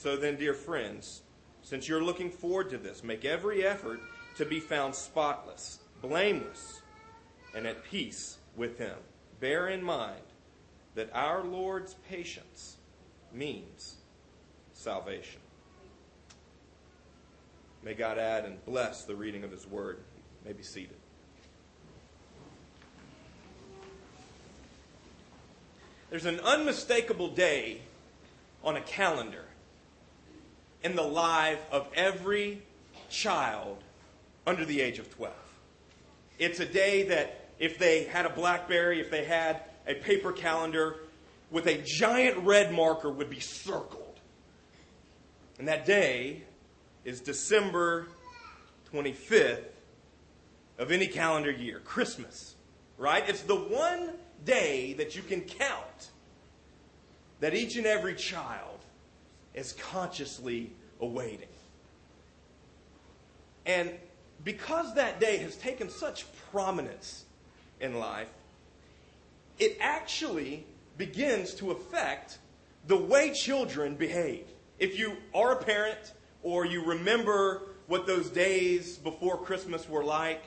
So then, dear friends, since you're looking forward to this, make every effort to be found spotless, blameless, and at peace with Him. Bear in mind that our Lord's patience means salvation. May God add and bless the reading of His Word. You may be seated. There's an unmistakable day on a calendar in the life of every child under the age of 12. It's a day that if they had a Blackberry, if they had a paper calendar with a giant red marker would be circled. And that day is December 25th of any calendar year, Christmas, right? It's the one day that you can count that each and every child is consciously awaiting. And because that day has taken such prominence in life, it actually begins to affect the way children behave. If you are a parent or you remember what those days before Christmas were like,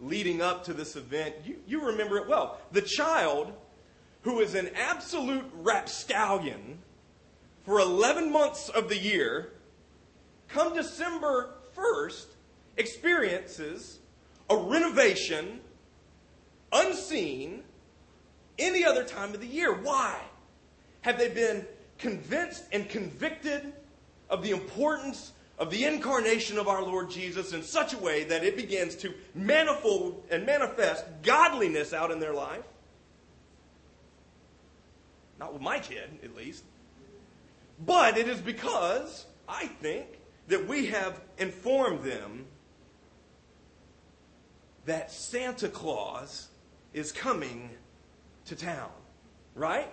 leading up to this event, you, you remember it well. The child who is an absolute rapscallion for 11 months of the year, come December 1st, experiences a renovation unseen any other time of the year. Why? Have they been convinced and convicted of the importance of the incarnation of our Lord Jesus in such a way that it begins to manifold and manifest godliness out in their life? Not with my kid, at least. But it is because, I think, that we have informed them that Santa Claus is coming to town, right?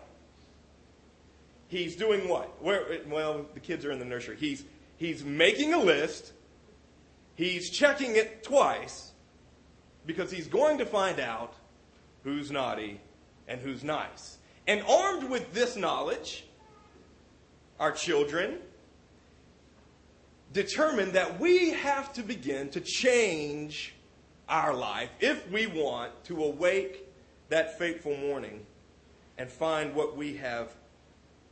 He's doing what? Where, well, the kids are in the nursery. He's, he's making a list. He's checking it twice because he's going to find out who's naughty and who's nice. And armed with this knowledge, our children determine that we have to begin to change our life if we want to awake that fateful morning and find what we have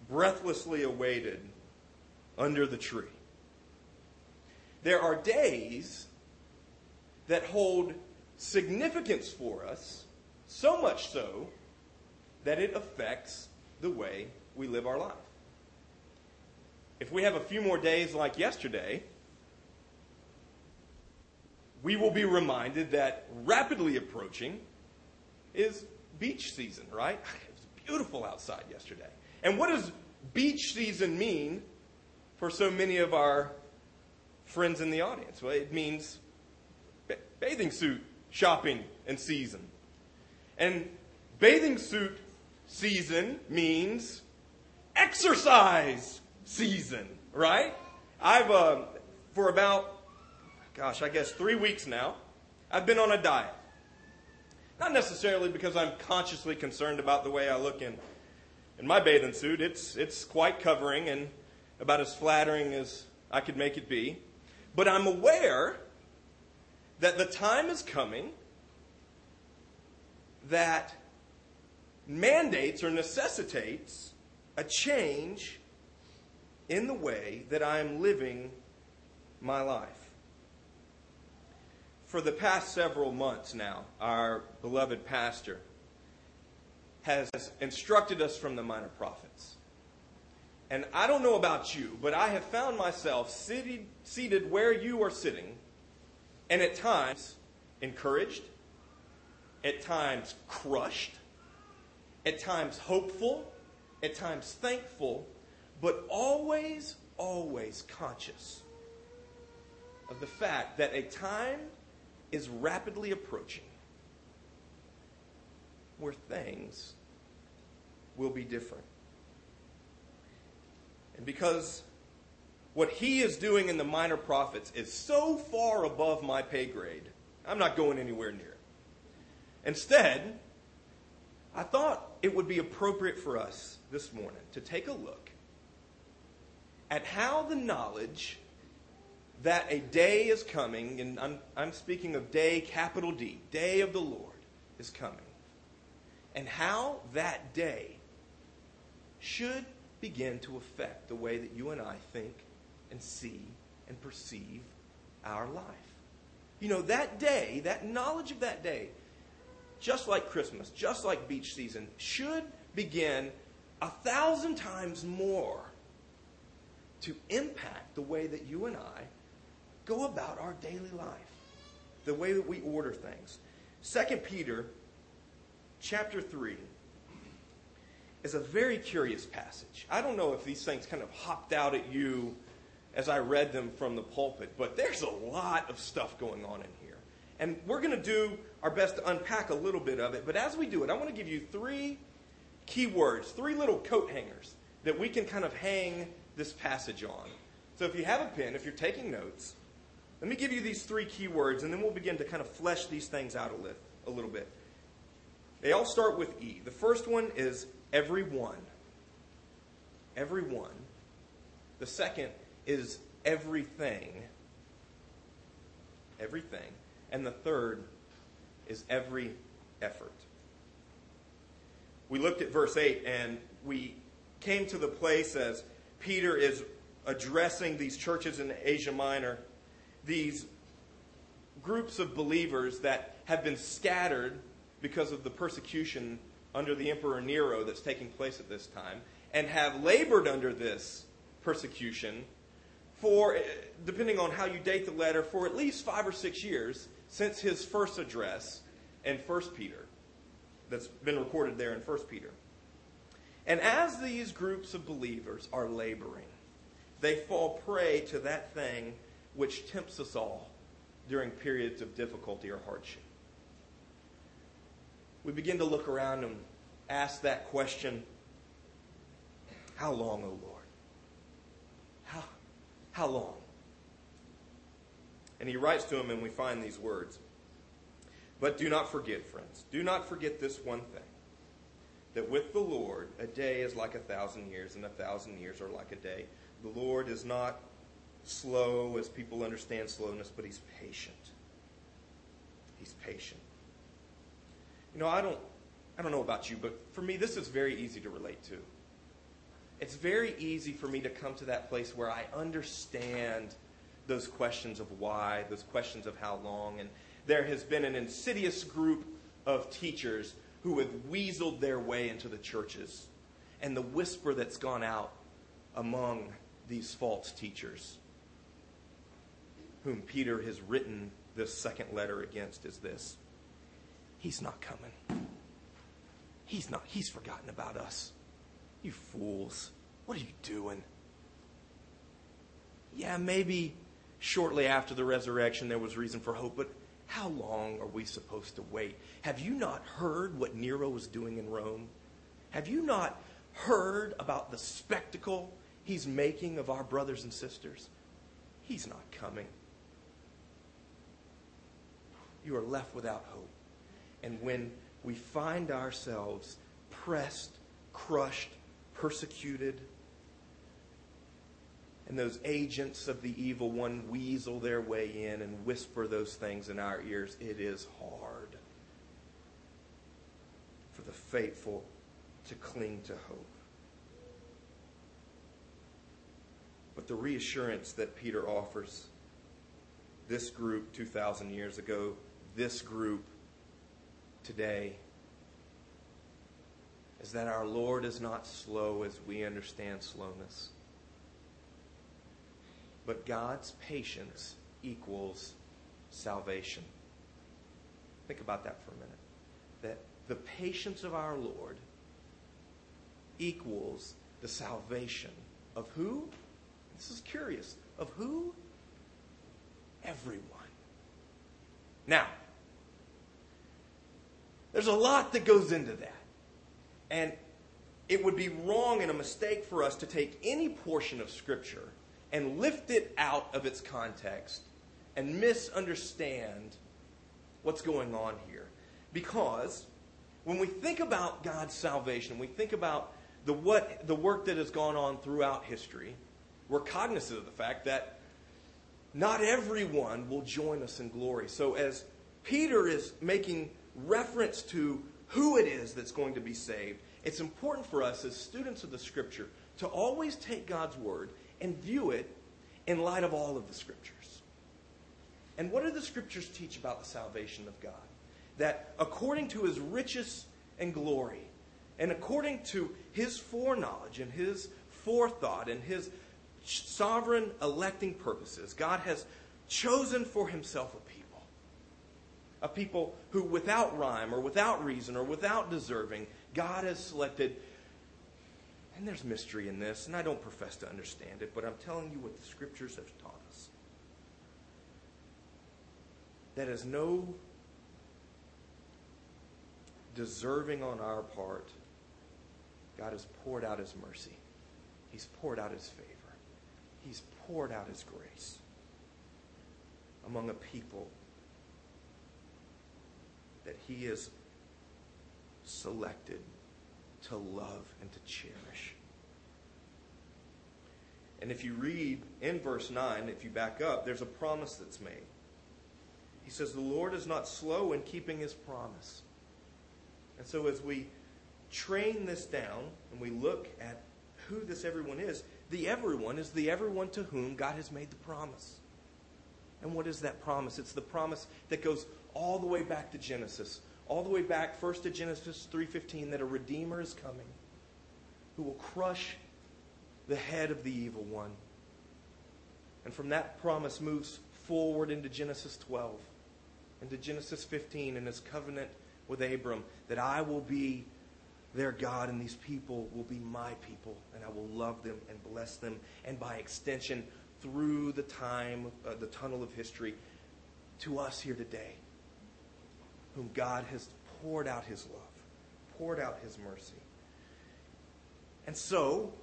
breathlessly awaited under the tree. There are days that hold significance for us, so much so that it affects the way we live our life. If we have a few more days like yesterday, we will be reminded that rapidly approaching is beach season, right? It was beautiful outside yesterday. And what does beach season mean for so many of our friends in the audience? Well, it means bathing suit shopping and season. And bathing suit season means exercise season, right? I've, uh, for about gosh, I guess three weeks now, I've been on a diet. Not necessarily because I'm consciously concerned about the way I look in, in my bathing suit. It's, it's quite covering and about as flattering as I could make it be. But I'm aware that the time is coming that mandates or necessitates a change in the way that I am living my life for the past several months now, our beloved pastor has instructed us from the minor prophets. And I don't know about you, but I have found myself seated, seated where you are sitting, and at times encouraged, at times crushed, at times hopeful, at times thankful, but always, always conscious of the fact that a time is rapidly approaching where things will be different. And because what he is doing in the minor prophets is so far above my pay grade, I'm not going anywhere near it. Instead, I thought it would be appropriate for us this morning to take a look at how the knowledge that a day is coming, and I'm, I'm speaking of day, capital D, day of the Lord is coming, and how that day should begin to affect the way that you and I think and see and perceive our life. You know, that day, that knowledge of that day, just like Christmas, just like beach season, should begin a thousand times more to impact the way that you and I go about our daily life, the way that we order things. 2 Peter chapter 3 is a very curious passage. I don't know if these things kind of hopped out at you as I read them from the pulpit, but there's a lot of stuff going on in here. And we're going to do our best to unpack a little bit of it. But as we do it, I want to give you three key words, three little coat hangers that we can kind of hang this passage on. So if you have a pen, if you're taking notes, let me give you these three key words, and then we'll begin to kind of flesh these things out a, a little bit. They all start with E. The first one is everyone. Everyone. The second is everything. Everything. And the third is every effort. We looked at verse 8 and we came to the place as Peter is addressing these churches in Asia Minor, these groups of believers that have been scattered because of the persecution under the Emperor Nero that's taking place at this time, and have labored under this persecution for, depending on how you date the letter, for at least five or six years since his first address in 1 Peter, that's been recorded there in 1 Peter. And as these groups of believers are laboring, they fall prey to that thing which tempts us all during periods of difficulty or hardship. We begin to look around and ask that question How long, O Lord? How, how long? And he writes to him, and we find these words. But do not forget, friends, do not forget this one thing that with the Lord, a day is like a thousand years, and a thousand years are like a day. The Lord is not slow as people understand slowness, but He's patient. He's patient. You know, I don't, I don't know about you, but for me, this is very easy to relate to. It's very easy for me to come to that place where I understand those questions of why, those questions of how long, and there has been an insidious group of teachers who have weaseled their way into the churches. And the whisper that's gone out among these false teachers, whom Peter has written this second letter against, is this He's not coming. He's not, he's forgotten about us. You fools. What are you doing? Yeah, maybe shortly after the resurrection there was reason for hope, but how long are we supposed to wait? Have you not heard what Nero was doing in Rome? Have you not heard about the spectacle he's making of our brothers and sisters? He's not coming. You are left without hope. And when we find ourselves pressed, crushed, persecuted, and those agents of the evil one weasel their way in and whisper those things in our ears, it is hard for the faithful to cling to hope. But the reassurance that Peter offers this group 2,000 years ago, this group today, is that our Lord is not slow as we understand slowness. But God's patience equals salvation. Think about that for a minute. That the patience of our Lord equals the salvation of who? This is curious. Of who? Everyone. Now, there's a lot that goes into that. And it would be wrong and a mistake for us to take any portion of Scripture and lift it out of its context and misunderstand what's going on here. Because when we think about God's salvation, we think about the, what, the work that has gone on throughout history, we're cognizant of the fact that not everyone will join us in glory. So, as Peter is making reference to who it is that's going to be saved, it's important for us as students of the Scripture to always take God's Word and view it in light of all of the Scriptures. And what do the Scriptures teach about the salvation of God? That according to His riches and glory, and according to His foreknowledge and His forethought and His sovereign electing purposes, God has chosen for Himself a people. A people who, without rhyme or without reason or without deserving, God has selected and there's mystery in this, and I don't profess to understand it, but I'm telling you what the scriptures have taught us. That is no deserving on our part, God has poured out his mercy. He's poured out his favor. He's poured out his grace among a people that he has selected to love and to cherish. And if you read in verse 9, if you back up, there's a promise that's made. He says, The Lord is not slow in keeping his promise. And so as we train this down and we look at who this everyone is, the everyone is the everyone to whom God has made the promise. And what is that promise? It's the promise that goes all the way back to Genesis, all the way back first to Genesis 3:15 that a redeemer is coming who will crush the head of the evil one. And from that promise moves forward into Genesis 12, into Genesis 15 and his covenant with Abram that I will be their God and these people will be my people and I will love them and bless them and by extension through the time uh, the tunnel of history to us here today whom God has poured out his love, poured out his mercy. And so,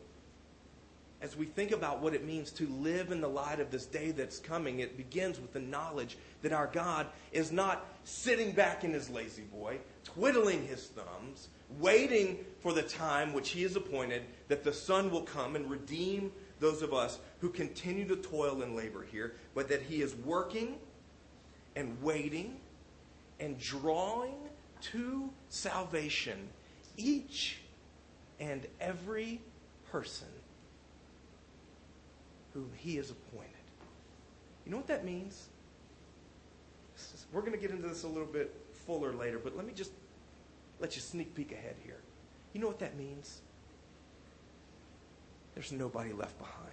as we think about what it means to live in the light of this day that's coming, it begins with the knowledge that our God is not sitting back in his La-Z-Boy, twiddling his thumbs, waiting for the time which he has appointed that the Son will come and redeem those of us who continue to toil and labor here, but that he is working and waiting and drawing to salvation each and every person whom he has appointed. You know what that means? We're going to get into this a little bit fuller later, but let me just let you sneak peek ahead here. You know what that means? There's nobody left behind.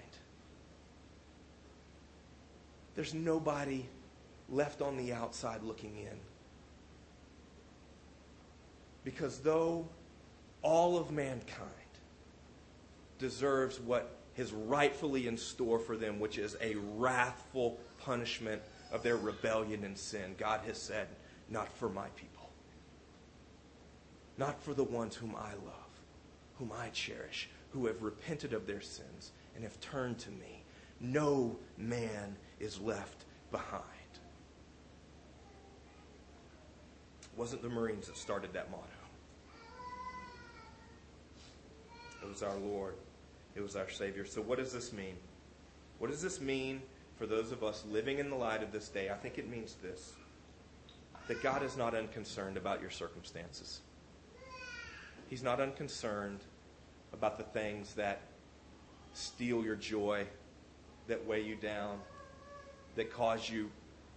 There's nobody left on the outside looking in. Because though all of mankind deserves what is rightfully in store for them, which is a wrathful punishment of their rebellion and sin, God has said, Not for my people. Not for the ones whom I love, whom I cherish, who have repented of their sins and have turned to me. No man is left behind. It wasn't the Marines that started that motto. It was our Lord. It was our Savior. So, what does this mean? What does this mean for those of us living in the light of this day? I think it means this that God is not unconcerned about your circumstances. He's not unconcerned about the things that steal your joy, that weigh you down, that cause you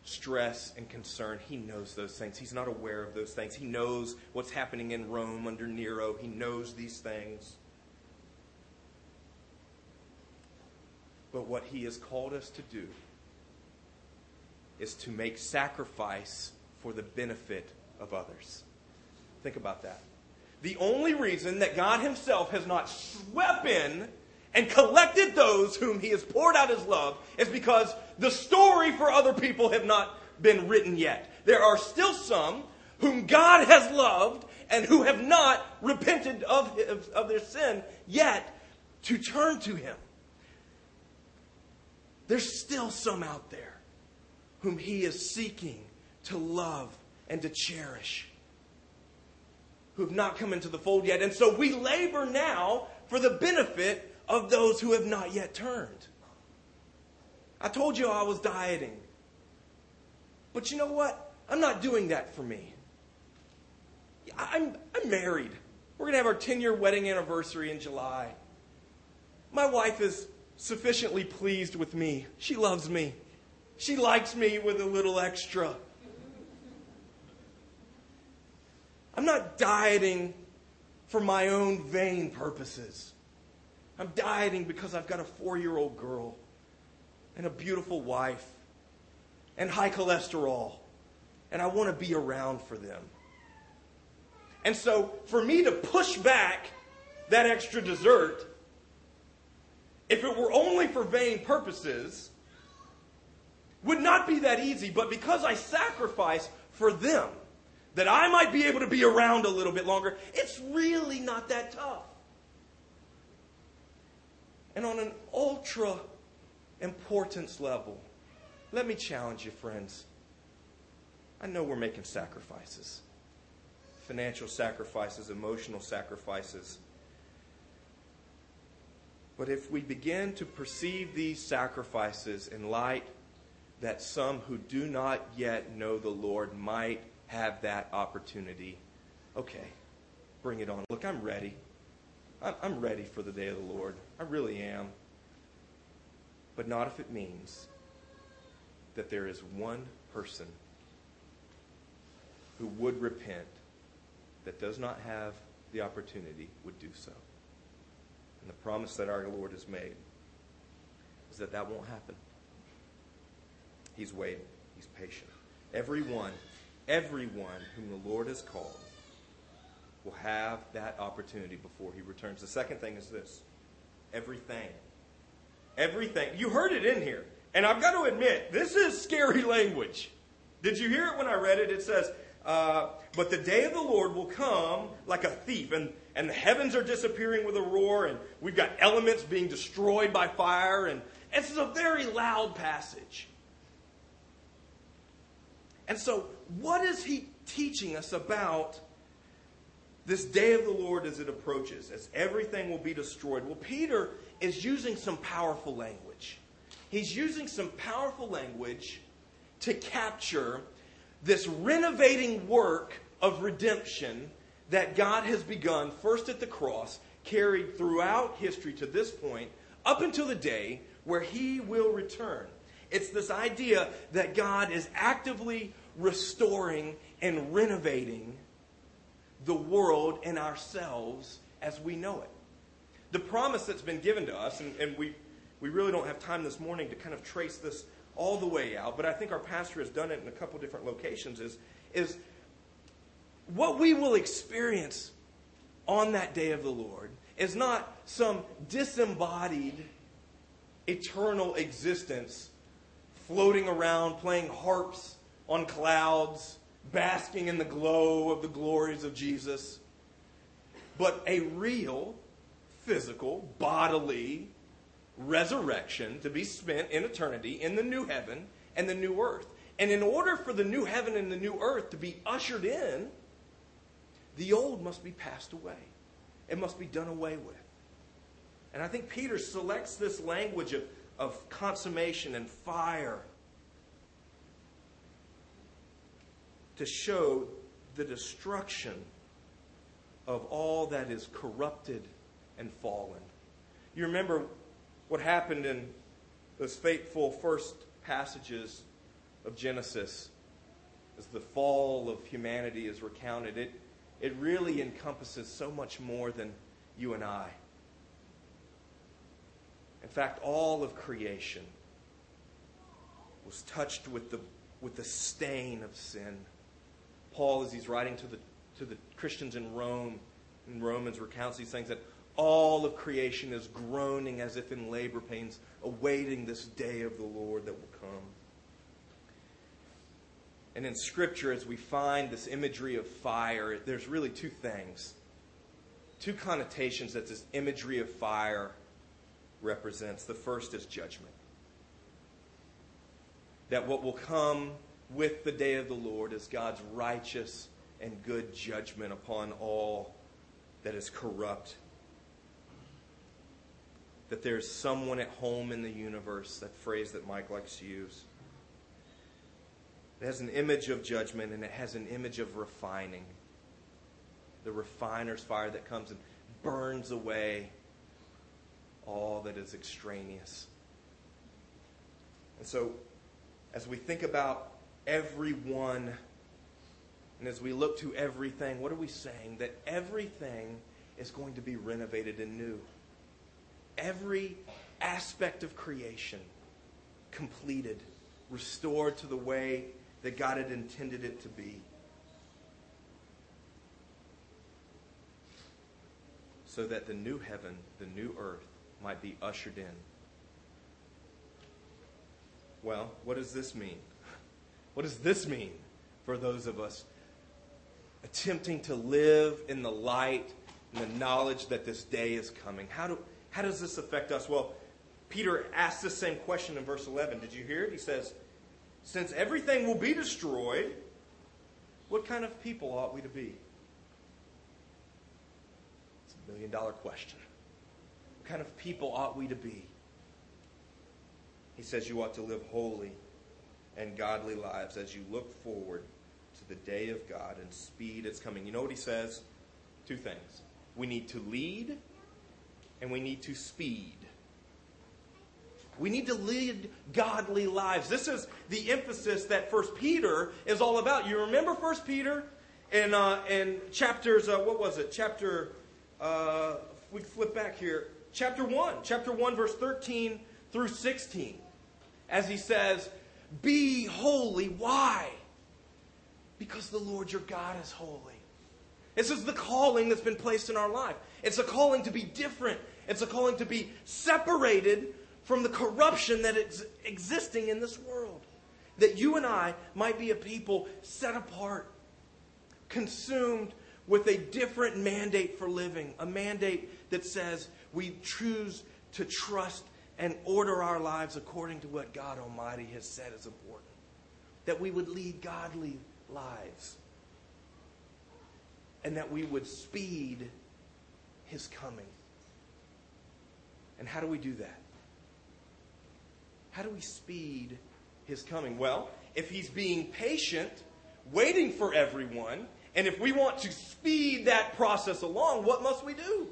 stress and concern. He knows those things. He's not aware of those things. He knows what's happening in Rome under Nero. He knows these things. But what he has called us to do is to make sacrifice for the benefit of others. Think about that. The only reason that God himself has not swept in and collected those whom he has poured out his love is because the story for other people have not been written yet. There are still some whom God has loved and who have not repented of, of their sin yet to turn to him. There's still some out there whom he is seeking to love and to cherish who have not come into the fold yet. And so we labor now for the benefit of those who have not yet turned. I told you I was dieting. But you know what? I'm not doing that for me. I'm, I'm married. We're going to have our 10 year wedding anniversary in July. My wife is sufficiently pleased with me. She loves me. She likes me with a little extra. I'm not dieting for my own vain purposes. I'm dieting because I've got a four year old girl and a beautiful wife and high cholesterol, and I want to be around for them. And so, for me to push back that extra dessert, if it were only for vain purposes, would not be that easy. But because I sacrifice for them, that I might be able to be around a little bit longer, it's really not that tough. And on an ultra importance level, let me challenge you, friends. I know we're making sacrifices financial sacrifices, emotional sacrifices. But if we begin to perceive these sacrifices in light that some who do not yet know the Lord might have that opportunity, okay, bring it on. Look, I'm ready. I'm ready for the day of the Lord. I really am. But not if it means that there is one person who would repent that does not have the opportunity would do so. And the promise that our Lord has made is that that won't happen. He's waiting. He's patient. Everyone, everyone whom the Lord has called will have that opportunity before he returns. The second thing is this everything. Everything. You heard it in here. And I've got to admit, this is scary language. Did you hear it when I read it? It says, uh, but the day of the Lord will come like a thief, and, and the heavens are disappearing with a roar, and we've got elements being destroyed by fire, and, and this is a very loud passage. And so, what is he teaching us about this day of the Lord as it approaches, as everything will be destroyed? Well, Peter is using some powerful language. He's using some powerful language to capture this renovating work of redemption that God has begun first at the cross, carried throughout history to this point, up until the day where he will return. It's this idea that God is actively restoring and renovating the world and ourselves as we know it. The promise that's been given to us, and, and we, we really don't have time this morning to kind of trace this all the way out, but I think our pastor has done it in a couple different locations, is, is what we will experience on that day of the Lord is not some disembodied eternal existence floating around playing harps on clouds, basking in the glow of the glories of Jesus, but a real, physical, bodily resurrection to be spent in eternity in the new heaven and the new earth. And in order for the new heaven and the new earth to be ushered in, the old must be passed away. It must be done away with. And I think Peter selects this language of, of consummation and fire to show the destruction of all that is corrupted and fallen. You remember what happened in those fateful first passages of Genesis as the fall of humanity is recounted. It, it really encompasses so much more than you and I. In fact, all of creation was touched with the, with the stain of sin. Paul, as he's writing to the, to the Christians in Rome, in Romans, recounts these things that all of creation is groaning as if in labor pains, awaiting this day of the Lord that will come. And in Scripture, as we find this imagery of fire, there's really two things, two connotations that this imagery of fire represents. The first is judgment. That what will come with the day of the Lord is God's righteous and good judgment upon all that is corrupt that there's someone at home in the universe, that phrase that Mike likes to use. It has an image of judgment and it has an image of refining. The refiner's fire that comes and burns away all that is extraneous. And so, as we think about everyone and as we look to everything, what are we saying? That everything is going to be renovated and new every aspect of creation completed, restored to the way that God had intended it to be. So that the new heaven, the new earth, might be ushered in. Well, what does this mean? What does this mean for those of us attempting to live in the light and the knowledge that this day is coming? How do, how does this affect us? Well, Peter asks the same question in verse 11. Did you hear it? He says, Since everything will be destroyed, what kind of people ought we to be? It's a million dollar question. What kind of people ought we to be? He says you ought to live holy and godly lives as you look forward to the day of God and speed its coming. You know what he says? Two things. We need to lead and we need to speed. We need to lead godly lives. This is the emphasis that First Peter is all about. You remember First Peter in uh, in chapters uh, what was it? Chapter uh, we flip back here. Chapter one, chapter one, verse thirteen through sixteen, as he says, "Be holy." Why? Because the Lord your God is holy. This is the calling that's been placed in our life. It's a calling to be different it's a calling to be separated from the corruption that is existing in this world. That you and I might be a people set apart, consumed with a different mandate for living, a mandate that says we choose to trust and order our lives according to what God Almighty has said is important. That we would lead godly lives. And that we would speed his coming. And how do we do that? How do we speed his coming? Well, if he's being patient, waiting for everyone, and if we want to speed that process along, what must we do?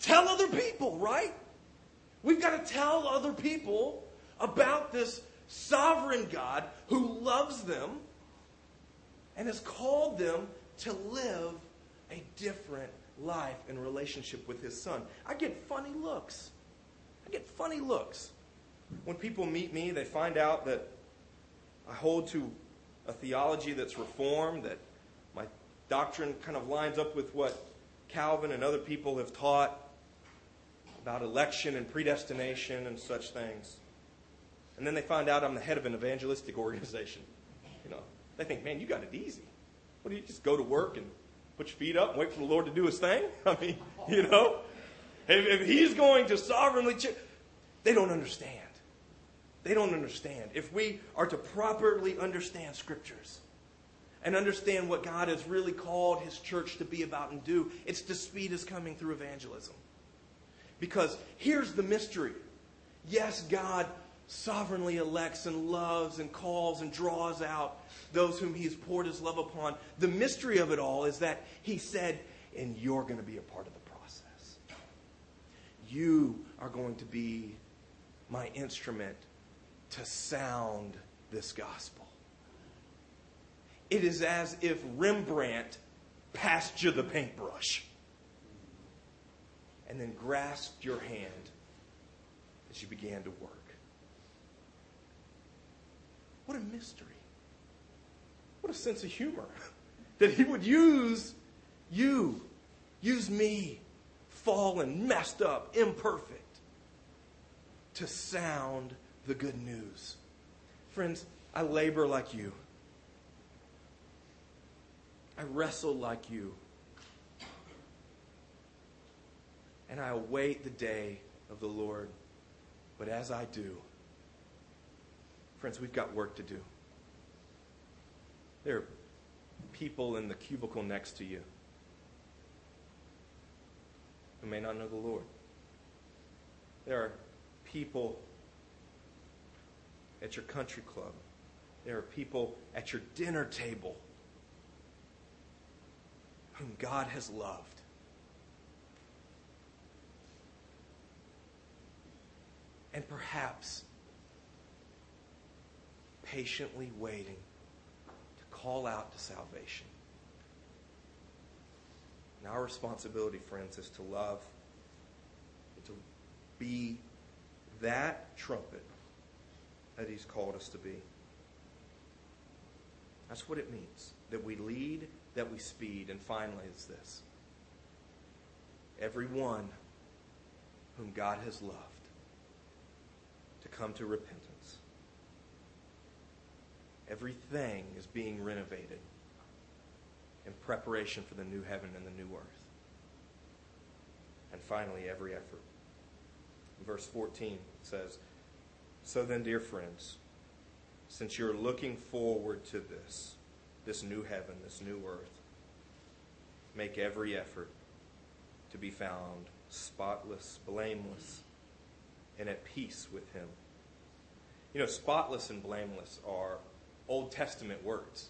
Tell other people, right? We've got to tell other people about this sovereign God who loves them and has called them to live a different life in relationship with his son. I get funny looks. I get funny looks. When people meet me, they find out that I hold to a theology that's reformed, that my doctrine kind of lines up with what Calvin and other people have taught about election and predestination and such things. And then they find out I'm the head of an evangelistic organization. You know, they think, man, you got it easy. What do you just go to work and put your feet up and wait for the Lord to do his thing? I mean, you know, if, if he's going to sovereignly, ch- they don't understand. They don't understand. If we are to properly understand scriptures and understand what God has really called his church to be about and do, it's to speed his coming through evangelism. Because here's the mystery. Yes, God sovereignly elects and loves and calls and draws out those whom he has poured his love upon. The mystery of it all is that he said, and you're going to be a part of the process. You are going to be my instrument to sound this gospel. It is as if Rembrandt passed you the paintbrush and then grasped your hand as you began to work. What a mystery. What a sense of humor. that he would use you, use me, fallen, messed up, imperfect, to sound the good news. Friends, I labor like you. I wrestle like you. And I await the day of the Lord. But as I do, friends, we've got work to do. There are people in the cubicle next to you who may not know the Lord. There are people at your country club. There are people at your dinner table whom God has loved. And perhaps patiently waiting to call out to salvation. And our responsibility, friends, is to love, to be that trumpet that He's called us to be. That's what it means that we lead, that we speed. And finally, it's this everyone whom God has loved come to repentance. Everything is being renovated in preparation for the new heaven and the new earth. And finally, every effort. Verse 14 says, So then, dear friends, since you're looking forward to this, this new heaven, this new earth, make every effort to be found spotless, blameless, and at peace with Him. You know, spotless and blameless are Old Testament words.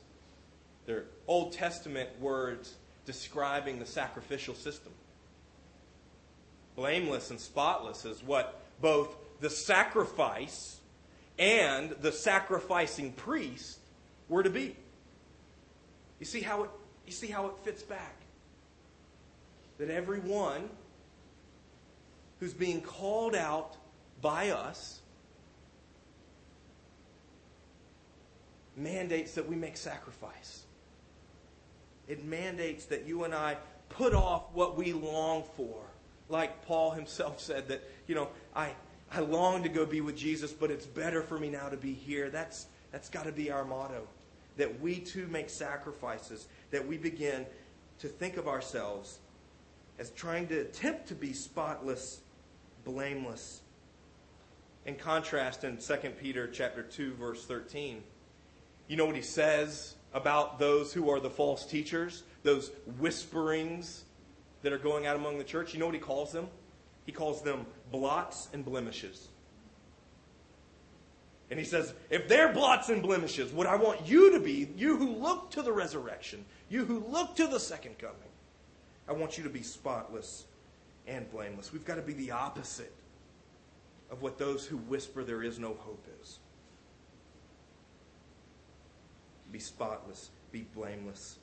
They're Old Testament words describing the sacrificial system. Blameless and spotless is what both the sacrifice and the sacrificing priest were to be. You see how it, you see how it fits back? That everyone who's being called out by us mandates that we make sacrifice. It mandates that you and I put off what we long for. Like Paul himself said that, you know, I, I long to go be with Jesus, but it's better for me now to be here. That's, that's got to be our motto. That we too make sacrifices, that we begin to think of ourselves as trying to attempt to be spotless, blameless. In contrast, in 2 Peter chapter 2, verse 13, you know what he says about those who are the false teachers, those whisperings that are going out among the church? You know what he calls them? He calls them blots and blemishes. And he says, if they're blots and blemishes, what I want you to be, you who look to the resurrection, you who look to the second coming, I want you to be spotless and blameless. We've got to be the opposite of what those who whisper there is no hope is. Be spotless, be blameless,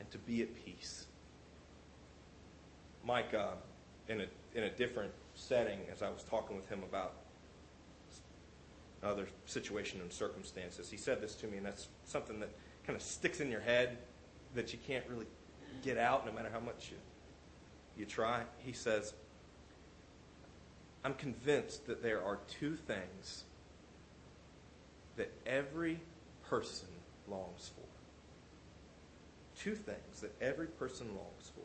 and to be at peace. Mike, uh, in a, in a different setting as I was talking with him about other situation and circumstances. He said this to me, and that's something that kind of sticks in your head that you can't really get out no matter how much you, you try. He says, I'm convinced that there are two things that every person longs for. Two things that every person longs for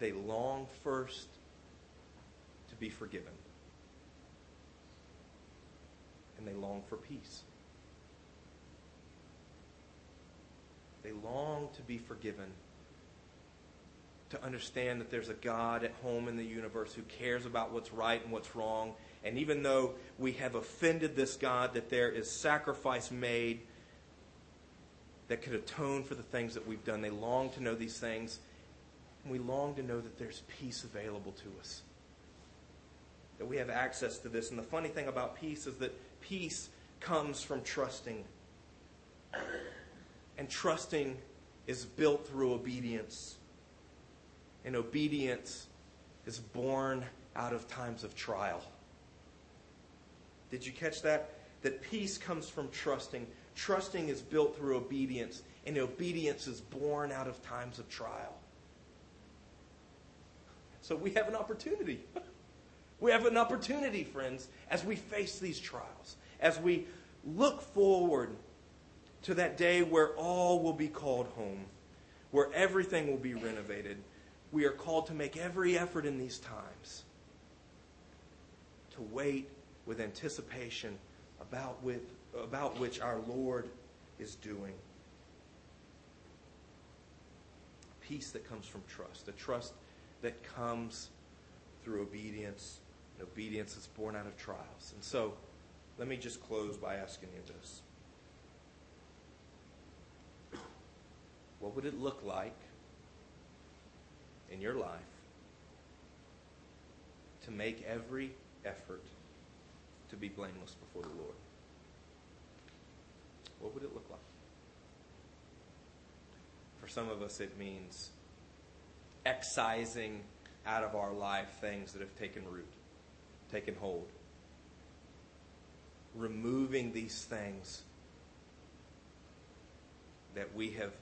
they long first to be forgiven. And they long for peace. They long to be forgiven, to understand that there's a God at home in the universe who cares about what's right and what's wrong. And even though we have offended this God, that there is sacrifice made that could atone for the things that we've done. They long to know these things and we long to know that there's peace available to us. That we have access to this. And the funny thing about peace is that peace comes from trusting. And trusting is built through obedience. And obedience is born out of times of trial. Did you catch that? That peace comes from trusting. Trusting is built through obedience, and obedience is born out of times of trial. So we have an opportunity. we have an opportunity, friends, as we face these trials, as we look forward to that day where all will be called home, where everything will be renovated. We are called to make every effort in these times to wait with anticipation about, with, about which our Lord is doing. Peace that comes from trust, a trust that comes through obedience. And obedience that's born out of trials. And so, let me just close by asking you this. What would it look like in your life to make every effort to be blameless before the Lord? What would it look like? For some of us, it means excising out of our life things that have taken root, taken hold. Removing these things that we have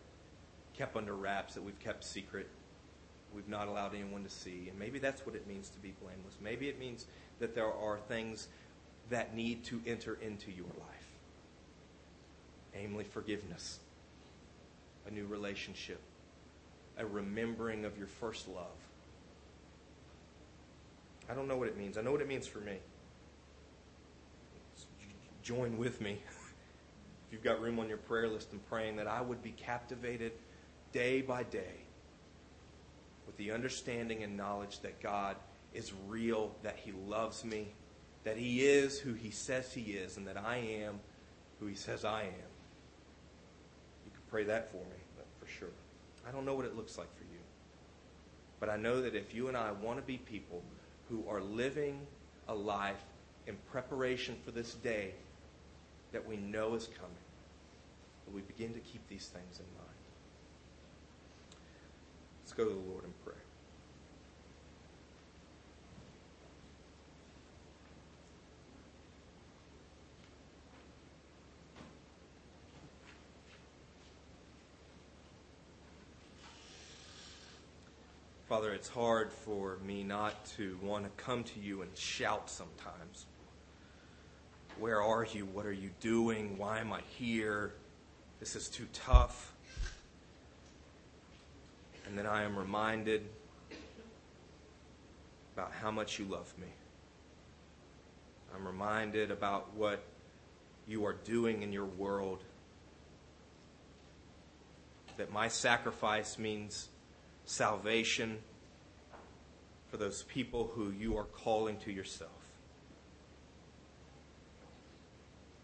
kept under wraps, that we've kept secret, we've not allowed anyone to see. And maybe that's what it means to be blameless. Maybe it means that there are things that need to enter into your life, namely forgiveness, a new relationship, a remembering of your first love. I don't know what it means. I know what it means for me. Join with me. if you've got room on your prayer list and praying that I would be captivated day by day with the understanding and knowledge that God is real, that He loves me, that He is who He says He is, and that I am who He says I am. You can pray that for me, for sure. I don't know what it looks like for you. But I know that if you and I want to be people who are living a life in preparation for this day that we know is coming, that we begin to keep these things in mind. Let's go to the Lord in prayer. Father, it's hard for me not to want to come to you and shout sometimes. Where are you? What are you doing? Why am I here? This is too tough. And then I am reminded about how much you love me. I'm reminded about what you are doing in your world. That my sacrifice means salvation for those people who you are calling to yourself.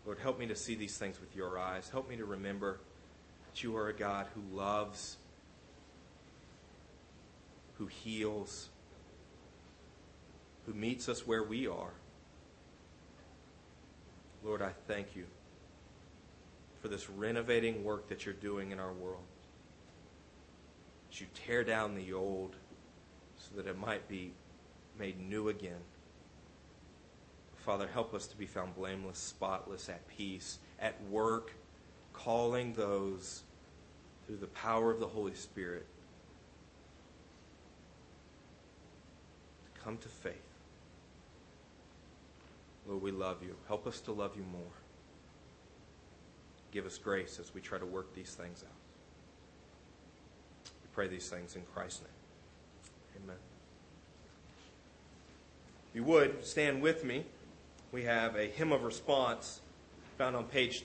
Lord, help me to see these things with your eyes. Help me to remember that you are a God who loves who heals, who meets us where we are. Lord, I thank you for this renovating work that you're doing in our world. As you tear down the old so that it might be made new again. Father, help us to be found blameless, spotless, at peace, at work, calling those through the power of the Holy Spirit come to faith. Lord, we love you. Help us to love you more. Give us grace as we try to work these things out. We pray these things in Christ's name. Amen. If you would, stand with me. We have a hymn of response found on page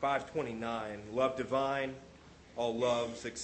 529 Love Divine, All Loves Excelling.